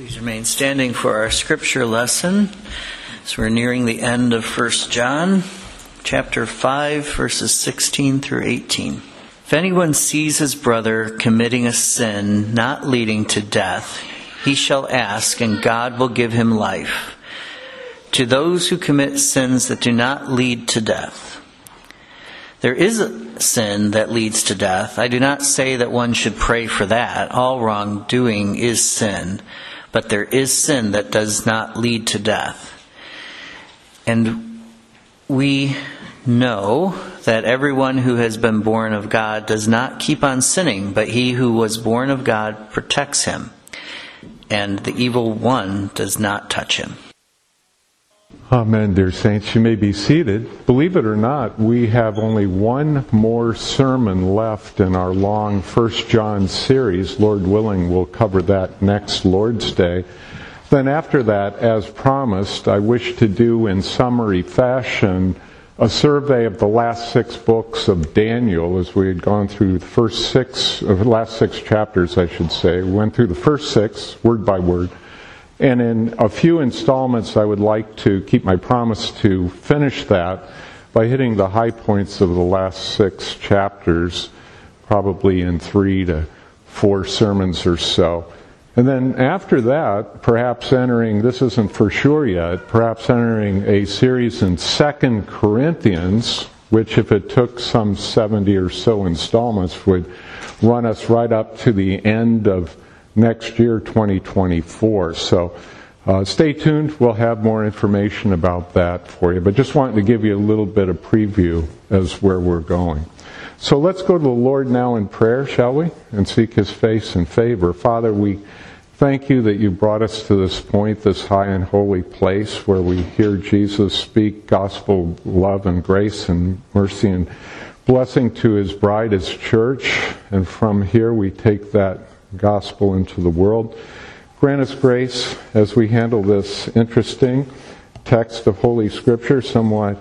Please remain standing for our scripture lesson as we're nearing the end of 1 John, chapter 5, verses 16 through 18. If anyone sees his brother committing a sin not leading to death, he shall ask, and God will give him life. To those who commit sins that do not lead to death, there is a sin that leads to death. I do not say that one should pray for that. All wrongdoing is sin but there is sin that does not lead to death. And we know that everyone who has been born of God does not keep on sinning, but he who was born of God protects him, and the evil one does not touch him. Amen, dear saints. You may be seated. Believe it or not, we have only one more sermon left in our long First John series. Lord willing, we'll cover that next Lord's Day. Then after that, as promised, I wish to do in summary fashion a survey of the last six books of Daniel as we had gone through the first six, or last six chapters, I should say. We went through the first six, word by word. And in a few installments, I would like to keep my promise to finish that by hitting the high points of the last six chapters, probably in three to four sermons or so. And then after that, perhaps entering, this isn't for sure yet, perhaps entering a series in Second Corinthians, which if it took some 70 or so installments would run us right up to the end of next year, 2024. So uh, stay tuned. We'll have more information about that for you. But just wanted to give you a little bit of preview as where we're going. So let's go to the Lord now in prayer, shall we? And seek His face and favor. Father, we thank you that you brought us to this point, this high and holy place where we hear Jesus speak gospel love and grace and mercy and blessing to His bride, His church. And from here we take that gospel into the world. Grant us grace as we handle this interesting text of Holy Scripture, somewhat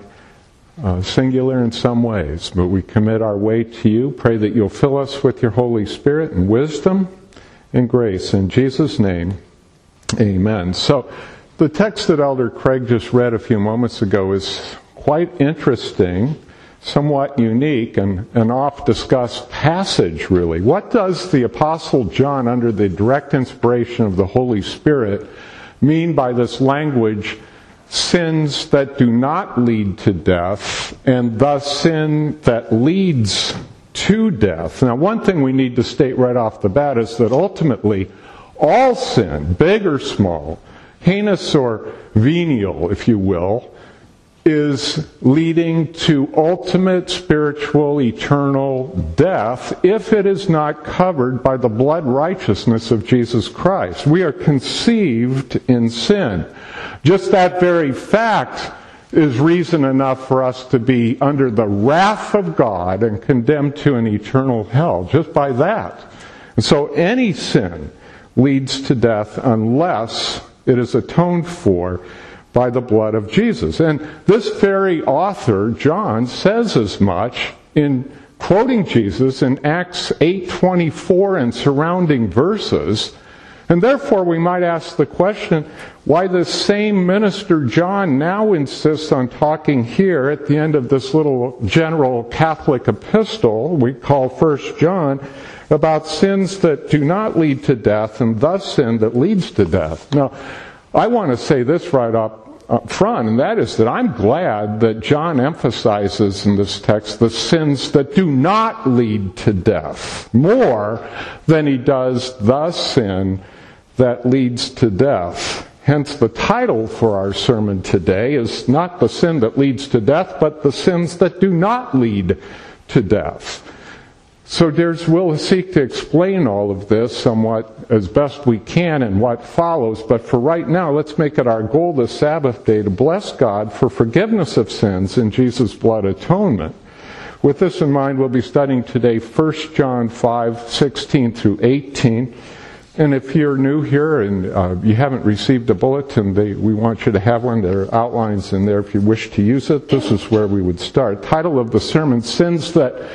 uh, singular in some ways, but we commit our way to you. Pray that you'll fill us with your Holy Spirit and wisdom and grace. In Jesus' name, amen. So, the text that Elder Craig just read a few moments ago is quite interesting somewhat unique and an oft discussed passage, really. What does the Apostle John, under the direct inspiration of the Holy Spirit, mean by this language, sins that do not lead to death, and thus sin that leads to death? Now, one thing we need to state right off the bat is that ultimately, all sin, big or small, heinous or venial, if you will, is leading to ultimate spiritual eternal death if it is not covered by the blood righteousness of Jesus Christ. We are conceived in sin. Just that very fact is reason enough for us to be under the wrath of God and condemned to an eternal hell, just by that. And so any sin leads to death unless it is atoned for by the blood of Jesus. And this very author, John, says as much in quoting Jesus in Acts 8:24 and surrounding verses. And therefore we might ask the question, why the same minister John now insists on talking here at the end of this little general Catholic epistle we call First John about sins that do not lead to death and thus sin that leads to death. Now, I want to say this right up, front, and that is that I'm glad that John emphasizes in this text the sins that do not lead to death more than he does the sin that leads to death. Hence, the title for our sermon today is not the sin that leads to death, but the sins that do not lead to death. So, we'll seek to explain all of this somewhat as best we can in what follows, but for right now, let's make it our goal this Sabbath day to bless God for forgiveness of sins in Jesus' blood atonement. With this in mind, we'll be studying today 1 John 5, 16 through 18. And if you're new here and uh, you haven't received a bulletin, they, we want you to have one. There are outlines in there if you wish to use it. This is where we would start. Title of the sermon, Sins That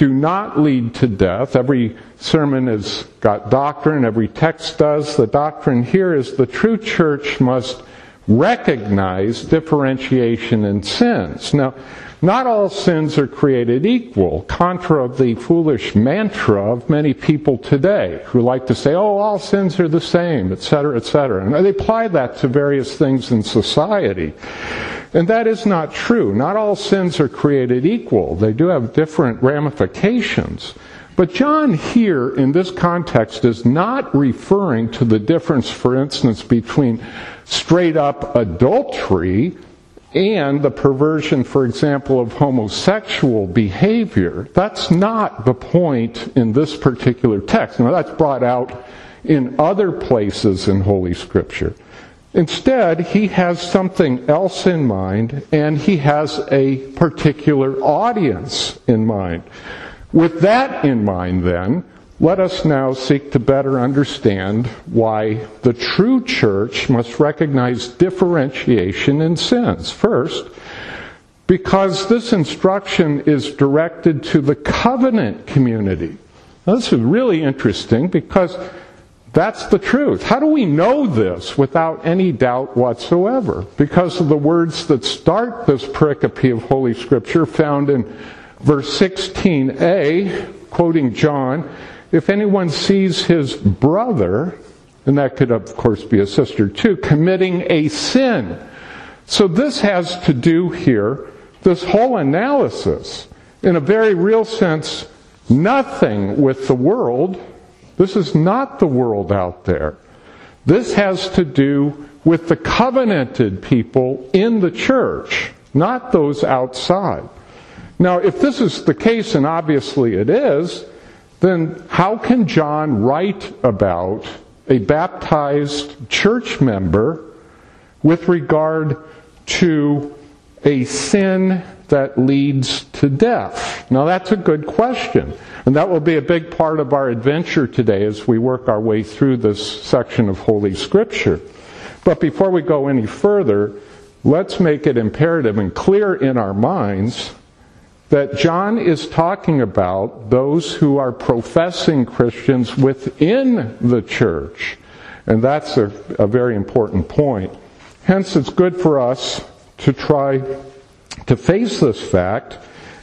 do not lead to death. Every sermon has got doctrine, every text does. The doctrine here is the true church must recognize differentiation in sins. Now, not all sins are created equal, contra the foolish mantra of many people today who like to say, oh, all sins are the same, etc., etc. And they apply that to various things in society. And that is not true. Not all sins are created equal. They do have different ramifications. But John here in this context is not referring to the difference, for instance, between straight up adultery and the perversion, for example, of homosexual behavior. That's not the point in this particular text. Now, that's brought out in other places in Holy Scripture. Instead, he has something else in mind, and he has a particular audience in mind. With that in mind, then, let us now seek to better understand why the true church must recognize differentiation in sins. First, because this instruction is directed to the covenant community. Now, this is really interesting because that's the truth. How do we know this without any doubt whatsoever? Because of the words that start this pericope of Holy Scripture found in verse 16a, quoting John, if anyone sees his brother, and that could of course be a sister too, committing a sin. So this has to do here, this whole analysis, in a very real sense, nothing with the world this is not the world out there. This has to do with the covenanted people in the church, not those outside. Now, if this is the case, and obviously it is, then how can John write about a baptized church member with regard to a sin that leads to death? Now, that's a good question. And that will be a big part of our adventure today as we work our way through this section of Holy Scripture. But before we go any further, let's make it imperative and clear in our minds that John is talking about those who are professing Christians within the church. And that's a, a very important point. Hence, it's good for us to try to face this fact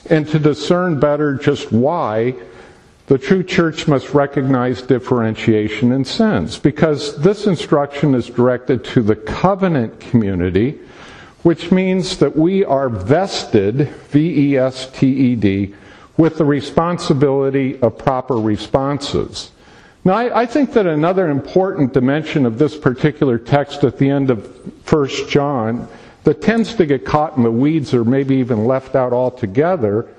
and to discern better just why the true church must recognize differentiation in sins because this instruction is directed to the covenant community, which means that we are vested, V E S T E D, with the responsibility of proper responses. Now, I, I, think that another important dimension of this particular text at the end of 1 John that tends to get caught in the weeds or maybe even left out altogether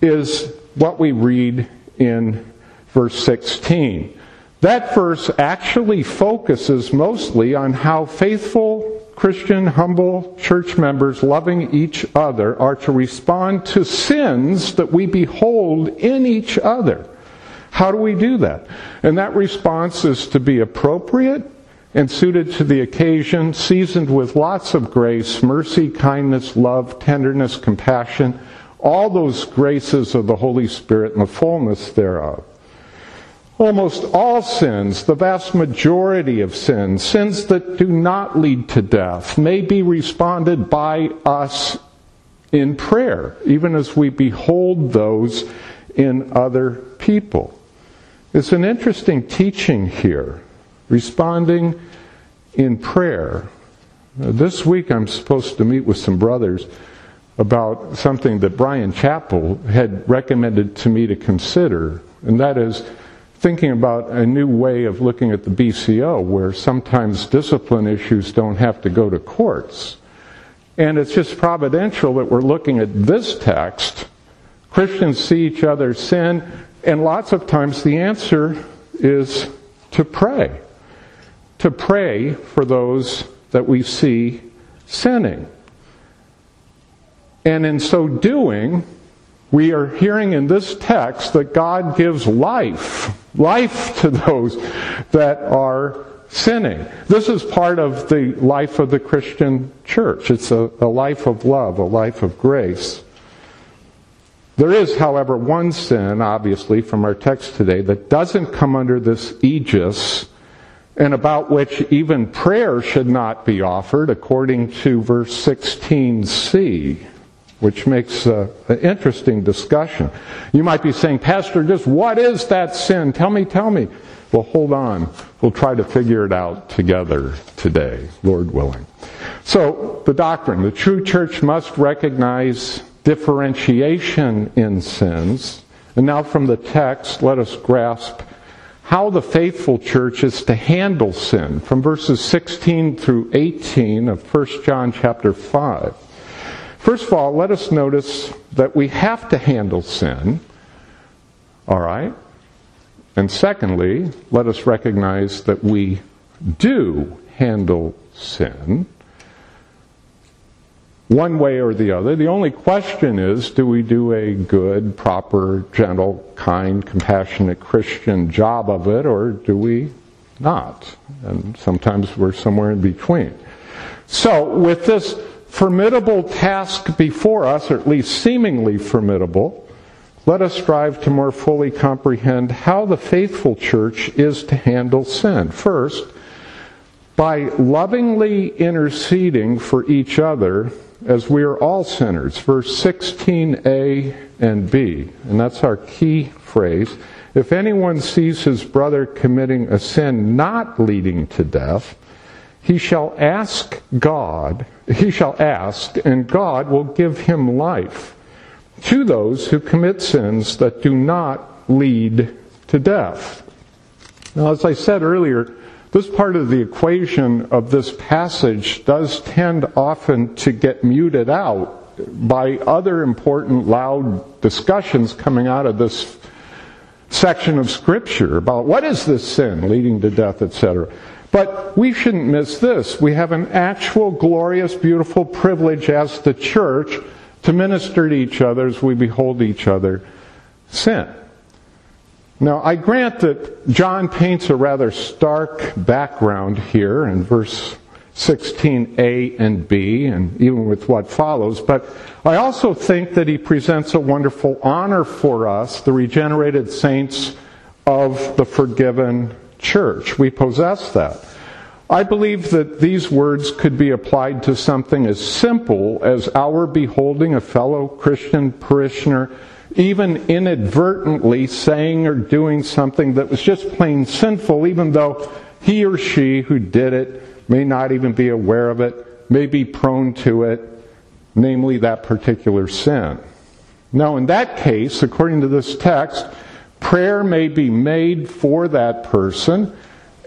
is what we read in verse 16. That verse actually focuses mostly on how faithful Christian, humble church members loving each other are to respond to sins that we behold in each other. How do we do that? And that response is to be appropriate and suited to the occasion, seasoned with lots of grace, mercy, kindness, love, tenderness, compassion, all those graces of the Holy Spirit and the fullness thereof. Almost all sins, the vast majority of sins, sins that do not lead to death, may be responded by us in prayer, even as we behold those in other people. It's an interesting teaching here, responding in prayer. This week I'm supposed to meet with some brothers about something that Bryan Chapell had recommended to me to consider, and that is thinking about a new way of looking at the BCO where sometimes discipline issues don't have to go to courts. And it's just providential that we're looking at this text. Christians see each other sin, and lots of times the answer is to pray. To pray for those that we see sinning. And in so doing, we are hearing in this text that God gives life, life to those that are sinning. This is part of the life of the Christian church. It's a, a life of love, a life of grace. There is, however, one sin, obviously, from our text today that doesn't come under this aegis and about which even prayer should not be offered, according to verse 16c, which makes uh, an interesting discussion. You might be saying, Pastor, just what is that sin? Tell me, tell me. Well, hold on. We'll try to figure it out together today, Lord willing. So, the doctrine. The true church must recognize differentiation in sins. And now from the text, let us grasp how the faithful church is to handle sin from verses 16 through 18 of 1 John chapter 5. First of all, let us notice that we have to handle sin. All right? And secondly, let us recognize that we do handle sin one way or the other. The only question is do we do a good, proper, gentle, kind, compassionate Christian job of it, or do we not? And sometimes we're somewhere in between. So, with this formidable task before us, or at least seemingly formidable, let us strive to more fully comprehend how the faithful church is to handle sin. First, by lovingly interceding for each other as we are all sinners. Verse 16a and b, and that's our key phrase. If anyone sees his brother committing a sin not leading to death, he shall ask God, he shall ask, and God will give him life to those who commit sins that do not lead to death. Now, as I said earlier, this part of the equation of this passage does tend often to get muted out by other important loud discussions coming out of this section of scripture about what is this sin leading to death, etc. But we shouldn't miss this. We have an actual glorious, beautiful privilege as the church to minister to each other as we behold each other sin. Now, I grant that John paints a rather stark background here in verse 16a and b, and even with what follows, but I also think that he presents a wonderful honor for us, the regenerated saints of the forgiven church. We possess that. I believe that these words could be applied to something as simple as our beholding a fellow Christian parishioner even inadvertently saying or doing something that was just plain sinful, even though he or she who did it may not even be aware of it, may be prone to it, namely that particular sin. Now, in that case, according to this text, prayer may be made for that person,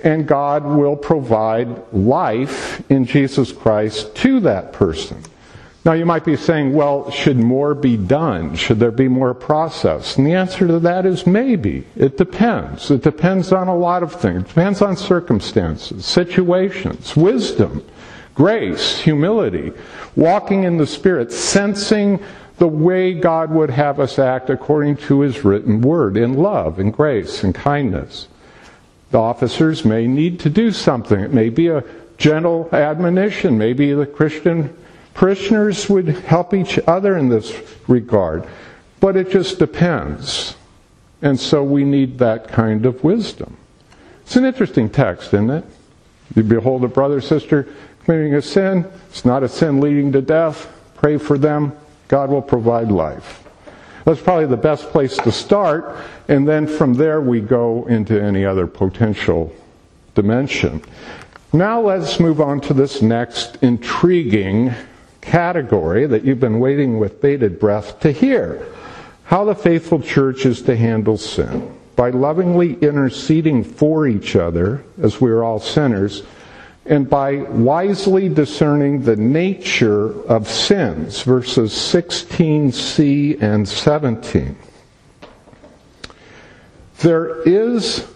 and God will provide life in Jesus Christ to that person. Now you might be saying, well, should more be done? Should there be more process? And the answer to that is maybe. It depends. It depends on a lot of things. It depends on circumstances, situations, wisdom, grace, humility, walking in the Spirit, sensing the way God would have us act according to His written word in love and grace and kindness. The officers may need to do something. It may be a gentle admonition. Maybe the Christian Parishioners would help each other in this regard, but it just depends. And so we need that kind of wisdom. It's an interesting text, isn't it? You behold a brother, sister committing a sin. It's not a sin leading to death. Pray for them. God will provide life. That's probably the best place to start, and then from there we go into any other potential dimension. Now let's move on to this next intriguing category that you've been waiting with bated breath to hear how the faithful church is to handle sin by lovingly interceding for each other as we are all sinners and by wisely discerning the nature of sins verses 16c and 17 there is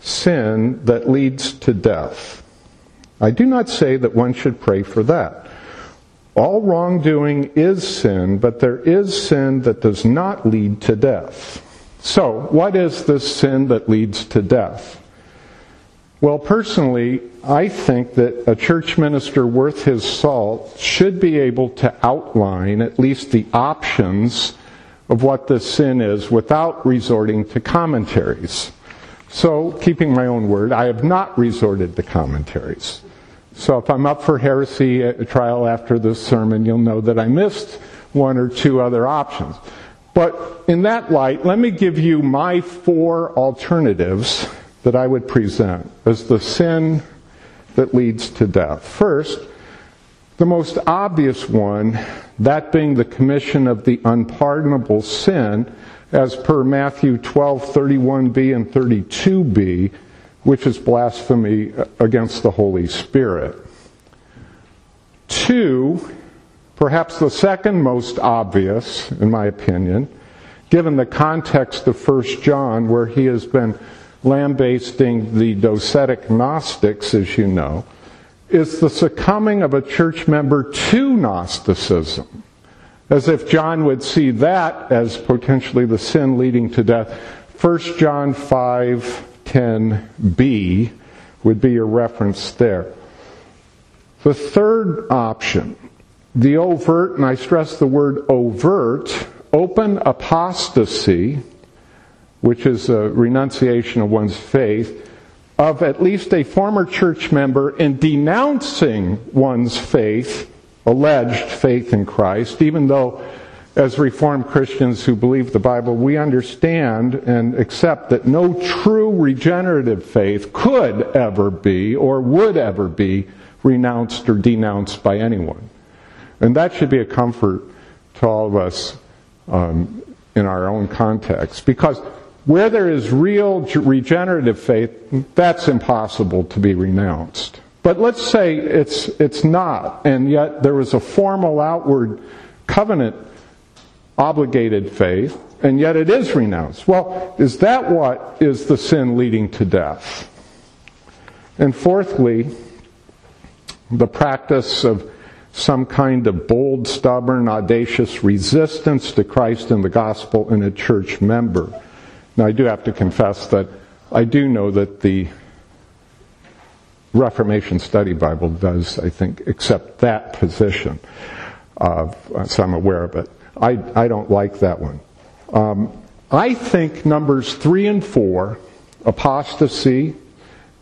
sin that leads to death i do not say that one should pray for that all wrongdoing is sin, but there is sin that does not lead to death. So, what is this sin that leads to death? Well, personally, I think that a church minister worth his salt should be able to outline at least the options of what this sin is without resorting to commentaries. So, keeping my own word, I have not resorted to commentaries. So, if I'm up for heresy a trial after this sermon, you'll know that I missed one or two other options. But in that light, let me give you my four alternatives that I would present as the sin that leads to death. First, the most obvious one, that being the commission of the unpardonable sin, as per Matthew 12, 31b and 32b, which is blasphemy against the Holy Spirit. Two, perhaps the second most obvious, in my opinion, given the context of 1 John, where he has been lambasting the docetic Gnostics, as you know, is the succumbing of a church member to Gnosticism. As if John would see that as potentially the sin leading to death. 1 John 5:10b would be your reference there. The third option, the overt, and I stress the word overt, open apostasy, which is a renunciation of one's faith, of at least a former church member in denouncing one's faith, alleged faith in Christ, even though as Reformed Christians who believe the Bible, we understand and accept that no true regenerative faith could ever be or would ever be renounced or denounced by anyone. And that should be a comfort to all of us um, in our own context. Because where there is real regenerative faith, that's impossible to be renounced. But let's say it's, it's not, and yet there was a formal outward covenant obligated faith, and yet it is renounced. Well, is that what is the sin leading to death? And fourthly, the practice of some kind of bold, stubborn, audacious resistance to Christ and the gospel in a church member. Now, I do have to confess that I do know that the Reformation Study Bible does, I think, accept that position. Uh, so I'm aware of it. I, I don't like that one. Um, I think numbers three and four, apostasy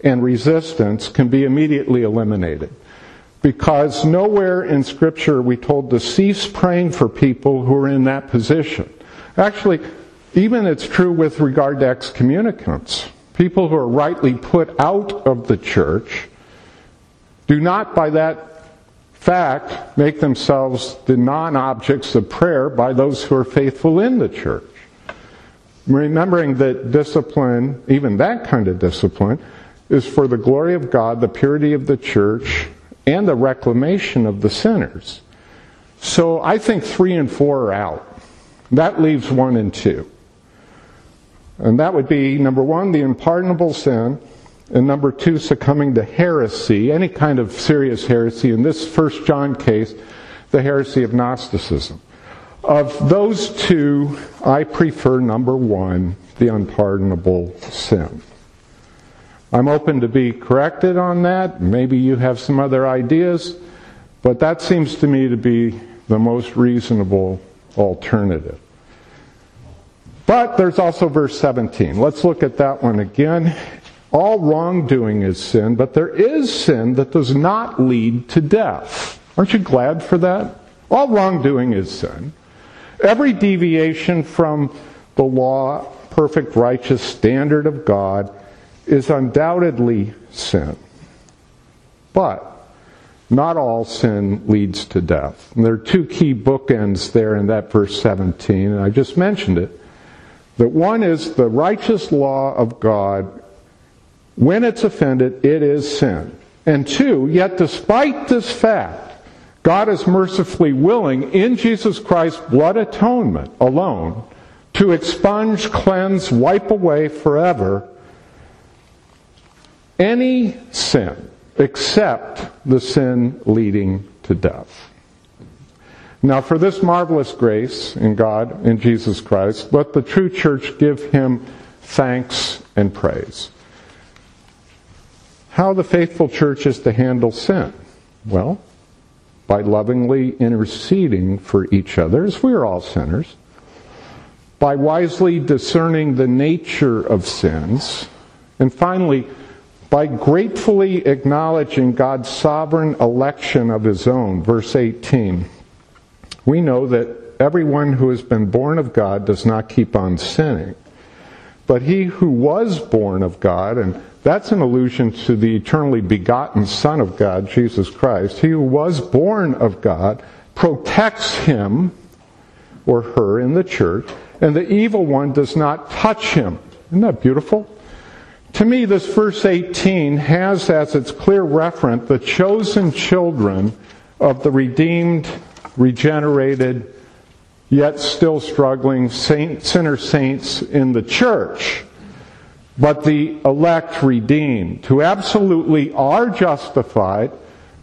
and resistance, can be immediately eliminated. Because nowhere in Scripture are we told to cease praying for people who are in that position. Actually, even it's true with regard to excommunicants. People who are rightly put out of the church do not, by that fact, make themselves the non objects of prayer by those who are faithful in the church. Remembering that discipline, even that kind of discipline, is for the glory of God, the purity of the church, and the reclamation of the sinners. So I think three and four are out. That leaves one and two. And that would be number one, the unpardonable sin, and number two, succumbing to heresy, any kind of serious heresy. In this First John case, the heresy of Gnosticism. Of those two, I prefer number one, the unpardonable sin. I'm open to be corrected on that. Maybe you have some other ideas, but that seems to me to be the most reasonable alternative. But there's also verse 17. Let's look at that one again. All wrongdoing is sin, but there is sin that does not lead to death. Aren't you glad for that? All wrongdoing is sin. Every deviation from the law, perfect, righteous standard of God is undoubtedly sin. But not all sin leads to death. And there are two key bookends there in that verse 17, and I just mentioned it. That one is the righteous law of God. When it's offended, it is sin. And two, yet despite this fact, God is mercifully willing in Jesus Christ's blood atonement alone to expunge, cleanse, wipe away forever any sin except the sin leading to death. Now, for this marvelous grace in God, in Jesus Christ, let the true church give him thanks and praise. How the faithful church is to handle sin? Well, by lovingly interceding for each other, as we are all sinners, by wisely discerning the nature of sins, and finally, by gratefully acknowledging God's sovereign election of his own. Verse 18. We know that everyone who has been born of God does not keep on sinning. But he who was born of God, and that's an allusion to the eternally begotten Son of God, Jesus Christ, he who was born of God protects him or her in the church, and the evil one does not touch him. Isn't that beautiful? To me, this verse 18 has as its clear referent the chosen children of the redeemed, regenerated, yet still struggling saint, sinner saints in the church, but the elect redeemed, who absolutely are justified,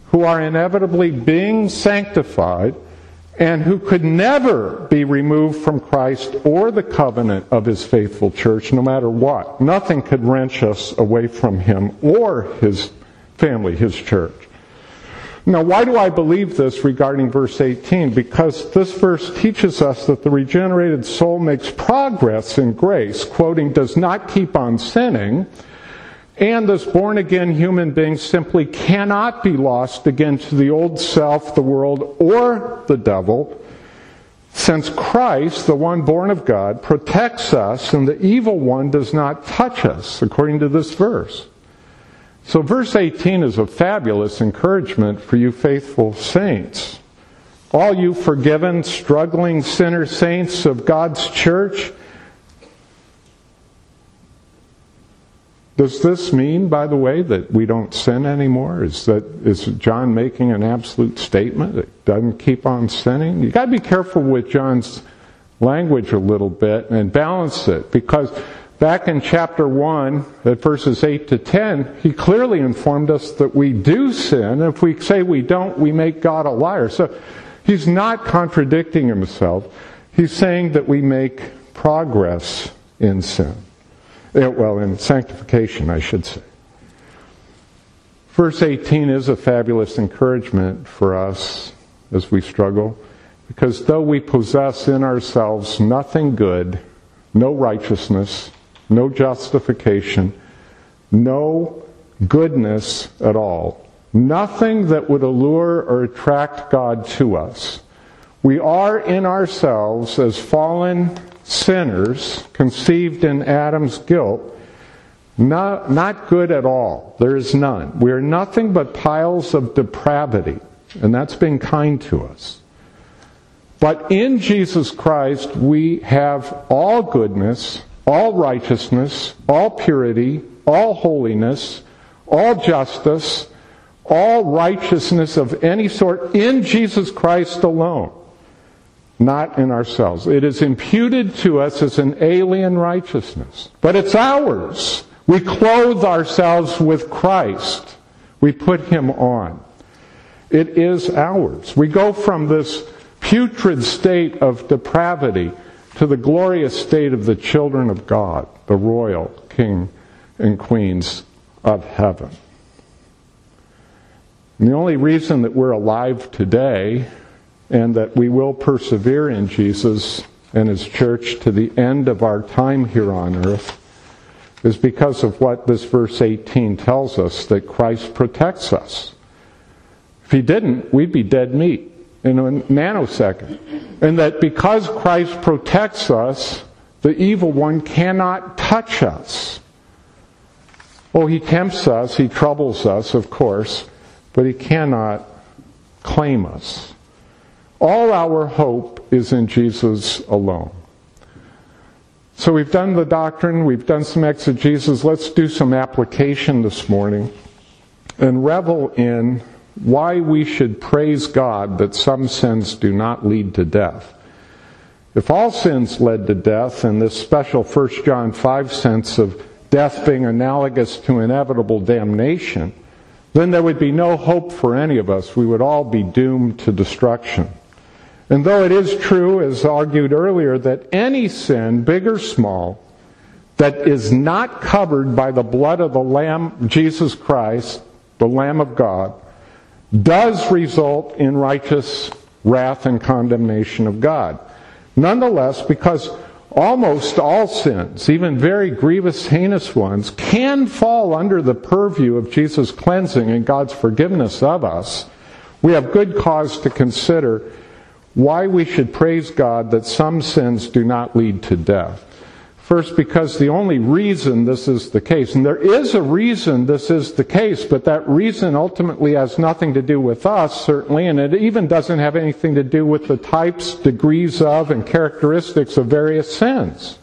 who are inevitably being sanctified, and who could never be removed from Christ or the covenant of his faithful church, no matter what. Nothing could wrench us away from him or his family, his church. Now, why do I believe this regarding verse 18? Because this verse teaches us that the regenerated soul makes progress in grace, quoting, does not keep on sinning, and this born again human being simply cannot be lost again to the old self, the world, or the devil, since Christ, the one born of God, protects us and the evil one does not touch us, according to this verse. So, verse 18 is a fabulous encouragement for you faithful saints. All you forgiven, struggling sinner saints of God's church, Does this mean, by the way, that we don't sin anymore? Is that is John making an absolute statement that doesn't keep on sinning? You got to be careful with John's language a little bit and balance it because back in chapter 1 at verses 8 to 10 he clearly informed us that we do sin. If we say we don't we make god a liar. So he's not contradicting himself. He's saying that we make progress in sin. Eh, well, in sanctification, I should say. Verse 18 is a fabulous encouragement for us as we struggle, because though we possess in ourselves nothing good, no righteousness, no justification, no goodness at all, nothing that would allure or attract God to us, we are in ourselves as fallen sinners conceived in Adam's guilt, not, not good at all. There is none. We are nothing but piles of depravity, and that's being kind to us. But in Jesus Christ, we have all goodness, all righteousness, all purity, all holiness, all justice, all righteousness of any sort in Jesus Christ alone not in ourselves. It is imputed to us as an alien righteousness, but it's ours. We clothe ourselves with Christ. We put him on. It is ours. We go from this putrid state of depravity to the glorious state of the children of God, the royal king and queens of heaven. And the only reason that we're alive today and that we will persevere in Jesus and His church to the end of our time here on earth is because of what this verse 18 tells us that Christ protects us. If He didn't, we'd be dead meat in a nanosecond. And that because Christ protects us, the evil one cannot touch us. Oh, he tempts us, he troubles us, of course, but he cannot claim us. All our hope is in Jesus alone. So we've done the doctrine, we've done some exegesis. Let's do some application this morning and revel in why we should praise God that some sins do not lead to death. If all sins led to death, and this special 1 John 5 sense of death being analogous to inevitable damnation, then there would be no hope for any of us. We would all be doomed to destruction. And though it is true, as argued earlier, that any sin, big or small, that is not covered by the blood of the Lamb, Jesus Christ, the Lamb of God, does result in righteous wrath and condemnation of God. Nonetheless, because almost all sins, even very grievous, heinous ones, can fall under the purview of Jesus' cleansing and God's forgiveness of us, we have good cause to consider why we should praise God that some sins do not lead to death. First, because the only reason this is the case, and there is a reason this is the case, but that reason ultimately has nothing to do with us, certainly, and it even doesn't have anything to do with the types, degrees of, and characteristics of various sins.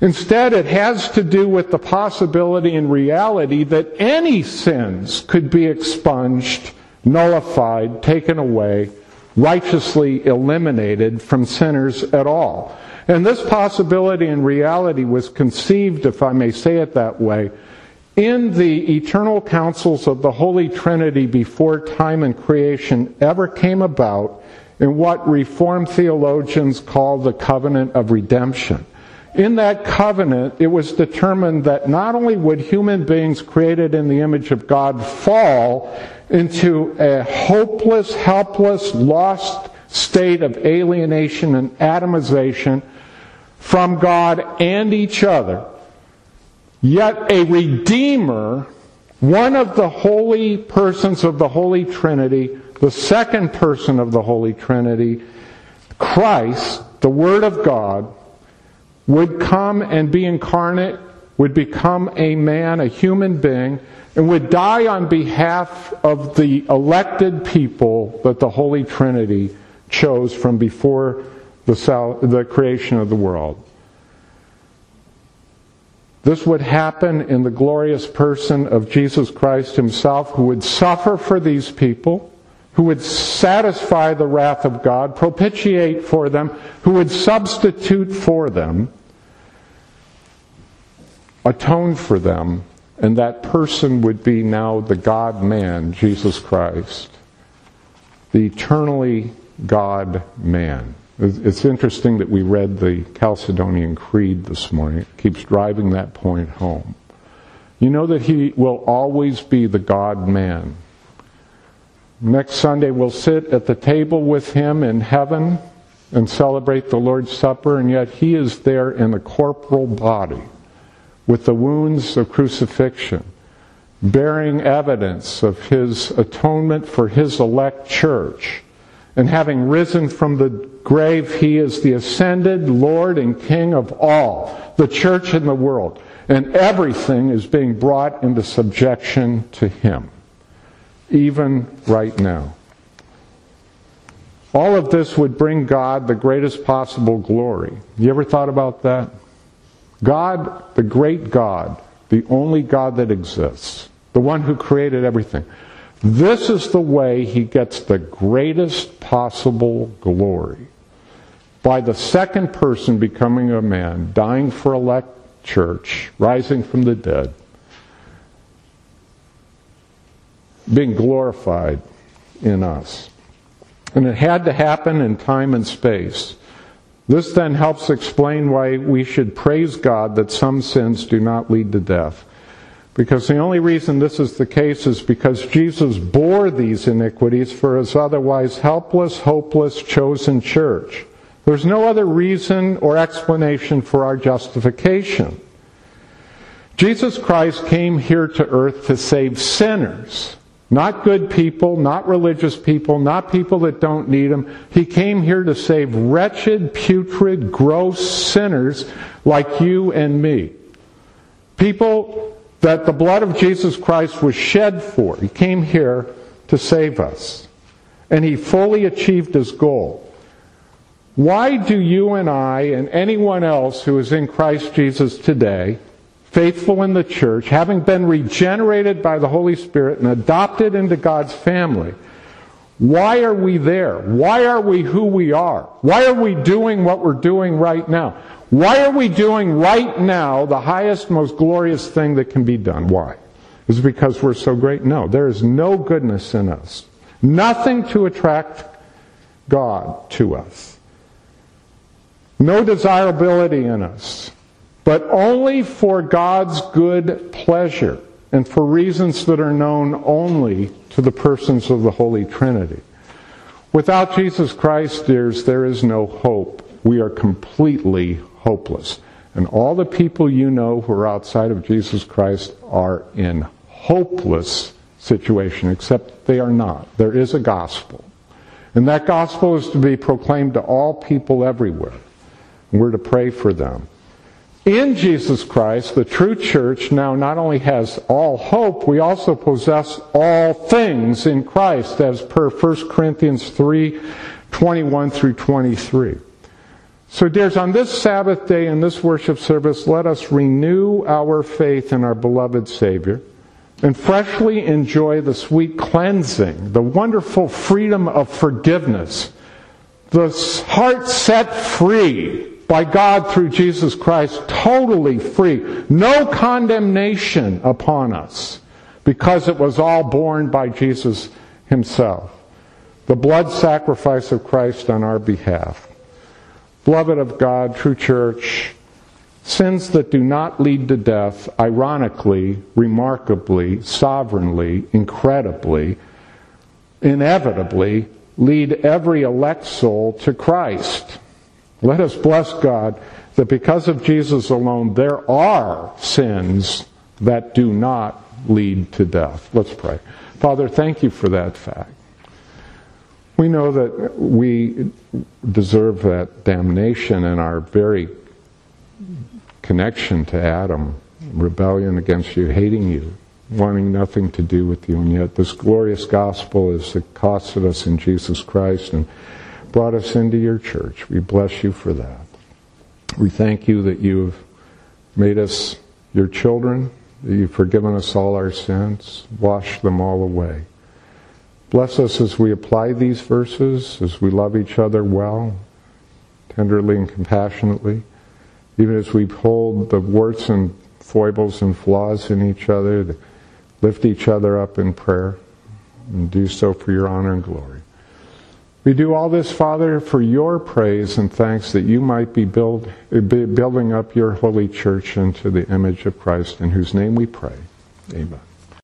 Instead, it has to do with the possibility and reality that any sins could be expunged, nullified, taken away, righteously eliminated from sinners at all. And this possibility and reality was conceived, if I may say it that way, in the eternal counsels of the Holy Trinity before time and creation ever came about in what Reformed theologians call the covenant of redemption. In that covenant, it was determined that not only would human beings created in the image of God fall into a hopeless, helpless, lost state of alienation and atomization, from God and each other. Yet a Redeemer, one of the holy persons of the Holy Trinity, the second person of the Holy Trinity, Christ, the Word of God, would come and be incarnate, would become a man, a human being, and would die on behalf of the elected people that the Holy Trinity chose from before the, the creation of the world. This would happen in the glorious person of Jesus Christ himself, who would suffer for these people, who would satisfy the wrath of God, propitiate for them, who would substitute for them, atone for them, and that person would be now the God man, Jesus Christ, the eternally God man. It's interesting that we read the Chalcedonian Creed this morning. It keeps driving that point home. You know that He will always be the God man. Next Sunday, we'll sit at the table with Him in heaven and celebrate the Lord's Supper, and yet He is there in the corporal body with the wounds of crucifixion, bearing evidence of His atonement for His elect church and having risen from the grave, he is the ascended Lord and King of all, the church and the world. And everything is being brought into subjection to him, even right now. All of this would bring God the greatest possible glory. You ever thought about that? God, the great God, the only God that exists, the one who created everything this is the way he gets the greatest possible glory. By the second person becoming a man, dying for elect church, rising from the dead, being glorified in us. And it had to happen in time and space. This then helps explain why we should praise God that some sins do not lead to death. Because the only reason this is the case is because Jesus bore these iniquities for his otherwise helpless, hopeless, chosen church. There's no other reason or explanation for our justification. Jesus Christ came here to earth to save sinners. Not good people, not religious people, not people that don't need him. He came here to save wretched, putrid, gross sinners like you and me. People that the blood of Jesus Christ was shed for. He came here to save us. And he fully achieved his goal. Why do you and I and anyone else who is in Christ Jesus today, faithful in the church, having been regenerated by the Holy Spirit and adopted into God's family, why are we there? Why are we who we are? Why are we doing what we're doing right now? Why are we doing right now the highest, most glorious thing that can be done? Why? Is it because we're so great? No. There is no goodness in us. Nothing to attract God to us. No desirability in us. But only for God's good pleasure and for reasons that are known only to the persons of the Holy Trinity. Without Jesus Christ, dears, there is no hope. We are completely hopeless. And all the people you know who are outside of Jesus Christ are in hopeless situation, except they are not. There is a gospel. And that gospel is to be proclaimed to all people everywhere. And we're to pray for them. In Jesus Christ, the true church now not only has all hope, we also possess all things in Christ, as per 1 Corinthians 3 21 through 23. So, dears, on this Sabbath day in this worship service, let us renew our faith in our beloved Savior and freshly enjoy the sweet cleansing, the wonderful freedom of forgiveness, the heart set free by God through Jesus Christ, totally free, no condemnation upon us, because it was all borne by Jesus Himself. The blood sacrifice of Christ on our behalf. Beloved of God, true church, sins that do not lead to death, ironically, remarkably, sovereignly, incredibly, inevitably, lead every elect soul to Christ. Let us bless God that because of Jesus alone, there are sins that do not lead to death. Let's pray. Father, thank you for that fact. We know that we deserve that damnation in our very connection to Adam, rebellion against you, hating you, wanting nothing to do with you. And yet, this glorious gospel is accosted us in Jesus Christ and brought us into your church. We bless you for that. We thank you that you have made us your children, that you've forgiven us all our sins, washed them all away. Bless us as we apply these verses, as we love each other well, tenderly and compassionately, even as we hold the warts and foibles and flaws in each other, to lift each other up in prayer, and do so for your honor and glory. We do all this, Father, for your praise and thanks that you might be, build, be building up your holy church into the image of Christ, in whose name we pray. Amen.